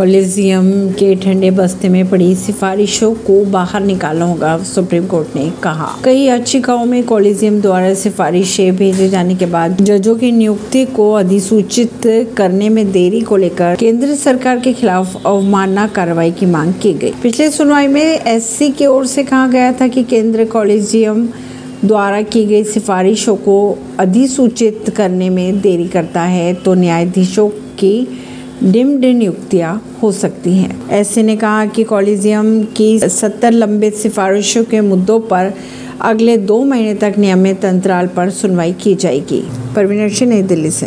Collegium के ठंडे बस्ते में पड़ी सिफारिशों को बाहर निकालना होगा, सुप्रीम कोर्ट ने कहा। कई याचिकाओं में कॉलेजियम द्वारा सिफारिशें भेजे जाने के बाद जजों की नियुक्ति को अधिसूचित करने में देरी को लेकर केंद्र सरकार के खिलाफ अवमानना कार्रवाई की मांग की गई। पिछले सुनवाई में एससी की ओर से कहा गया था कि केंद्र कॉलेजियम द्वारा की गई सिफारिशों को अधिसूचित करने में देरी करता है तो न्यायाधीशों की डिम्ड नियुक्तियाँ हो सकती हैं। ऐसे ने कहा कि कॉलेजियम की सत्तर लंबित सिफारिशों के मुद्दों पर अगले दो महीने तक नियमित अंतराल पर सुनवाई की जाएगी। परवीन नई दिल्ली से।